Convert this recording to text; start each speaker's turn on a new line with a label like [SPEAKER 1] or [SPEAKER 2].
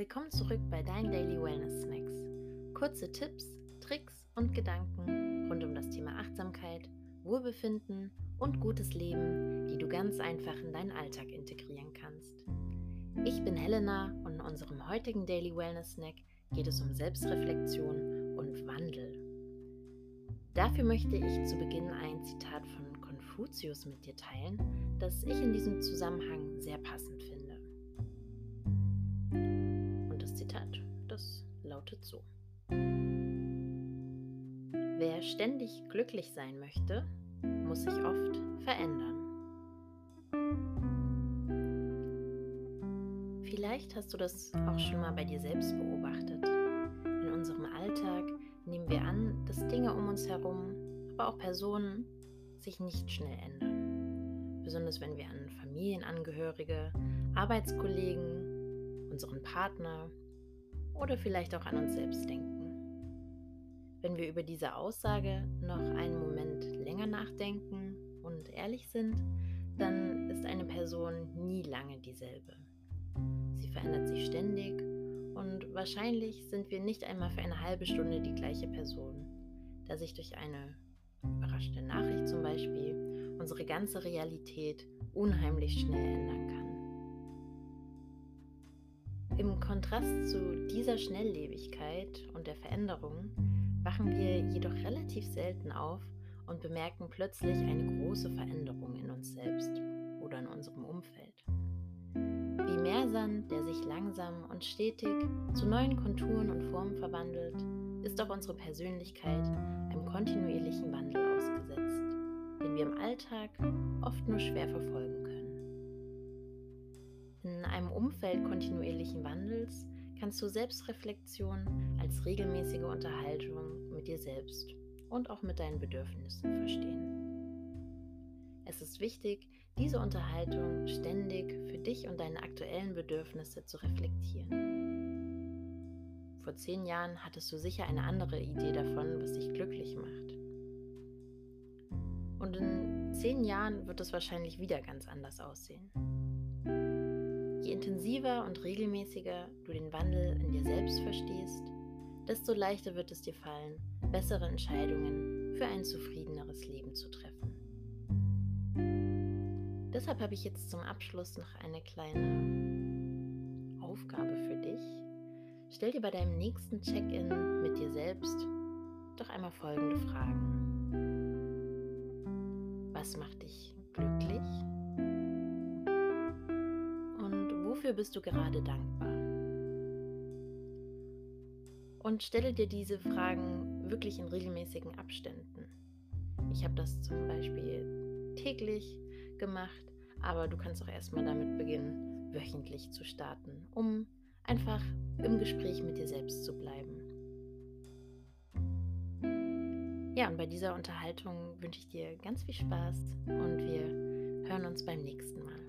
[SPEAKER 1] Willkommen zurück bei deinen Daily Wellness Snacks. Kurze Tipps, Tricks und Gedanken rund um das Thema Achtsamkeit, Wohlbefinden und gutes Leben, die du ganz einfach in deinen Alltag integrieren kannst. Ich bin Helena und in unserem heutigen Daily Wellness Snack geht es um Selbstreflexion und Wandel. Dafür möchte ich zu Beginn ein Zitat von Konfuzius mit dir teilen, das ich in diesem Zusammenhang sehr passend finde. Das lautet so. Wer ständig glücklich sein möchte, muss sich oft verändern. Vielleicht hast du das auch schon mal bei dir selbst beobachtet. In unserem Alltag nehmen wir an, dass Dinge um uns herum, aber auch Personen sich nicht schnell ändern. Besonders wenn wir an Familienangehörige, Arbeitskollegen, unseren Partner oder vielleicht auch an uns selbst denken. Wenn wir über diese Aussage noch einen Moment länger nachdenken und ehrlich sind, dann ist eine Person nie lange dieselbe. Sie verändert sich ständig und wahrscheinlich sind wir nicht einmal für eine halbe Stunde die gleiche Person, da sich durch eine überraschende Nachricht zum Beispiel unsere ganze Realität unheimlich schnell ändern kann. Im Kontrast zu dieser Schnelllebigkeit und der Veränderung wachen wir jedoch relativ selten auf und bemerken plötzlich eine große Veränderung in uns selbst oder in unserem Umfeld. Wie Meersand, der sich langsam und stetig zu neuen Konturen und Formen verwandelt, ist auch unsere Persönlichkeit einem kontinuierlichen Wandel ausgesetzt, den wir im Alltag oft nur schwer verfolgen können. In einem Umfeld kontinuierlichen Wandels kannst du Selbstreflexion als regelmäßige Unterhaltung mit dir selbst und auch mit deinen Bedürfnissen verstehen. Es ist wichtig, diese Unterhaltung ständig für dich und deine aktuellen Bedürfnisse zu reflektieren. Vor zehn Jahren hattest du sicher eine andere Idee davon, was dich glücklich macht. Und in zehn Jahren wird es wahrscheinlich wieder ganz anders aussehen. Intensiver und regelmäßiger du den Wandel in dir selbst verstehst, desto leichter wird es dir fallen, bessere Entscheidungen für ein zufriedeneres Leben zu treffen. Deshalb habe ich jetzt zum Abschluss noch eine kleine Aufgabe für dich. Stell dir bei deinem nächsten Check-in mit dir selbst doch einmal folgende Fragen. Was macht dich glücklich? Wofür bist du gerade dankbar? Und stelle dir diese Fragen wirklich in regelmäßigen Abständen. Ich habe das zum Beispiel täglich gemacht, aber du kannst auch erstmal damit beginnen, wöchentlich zu starten, um einfach im Gespräch mit dir selbst zu bleiben. Ja, und bei dieser Unterhaltung wünsche ich dir ganz viel Spaß und wir hören uns beim nächsten Mal.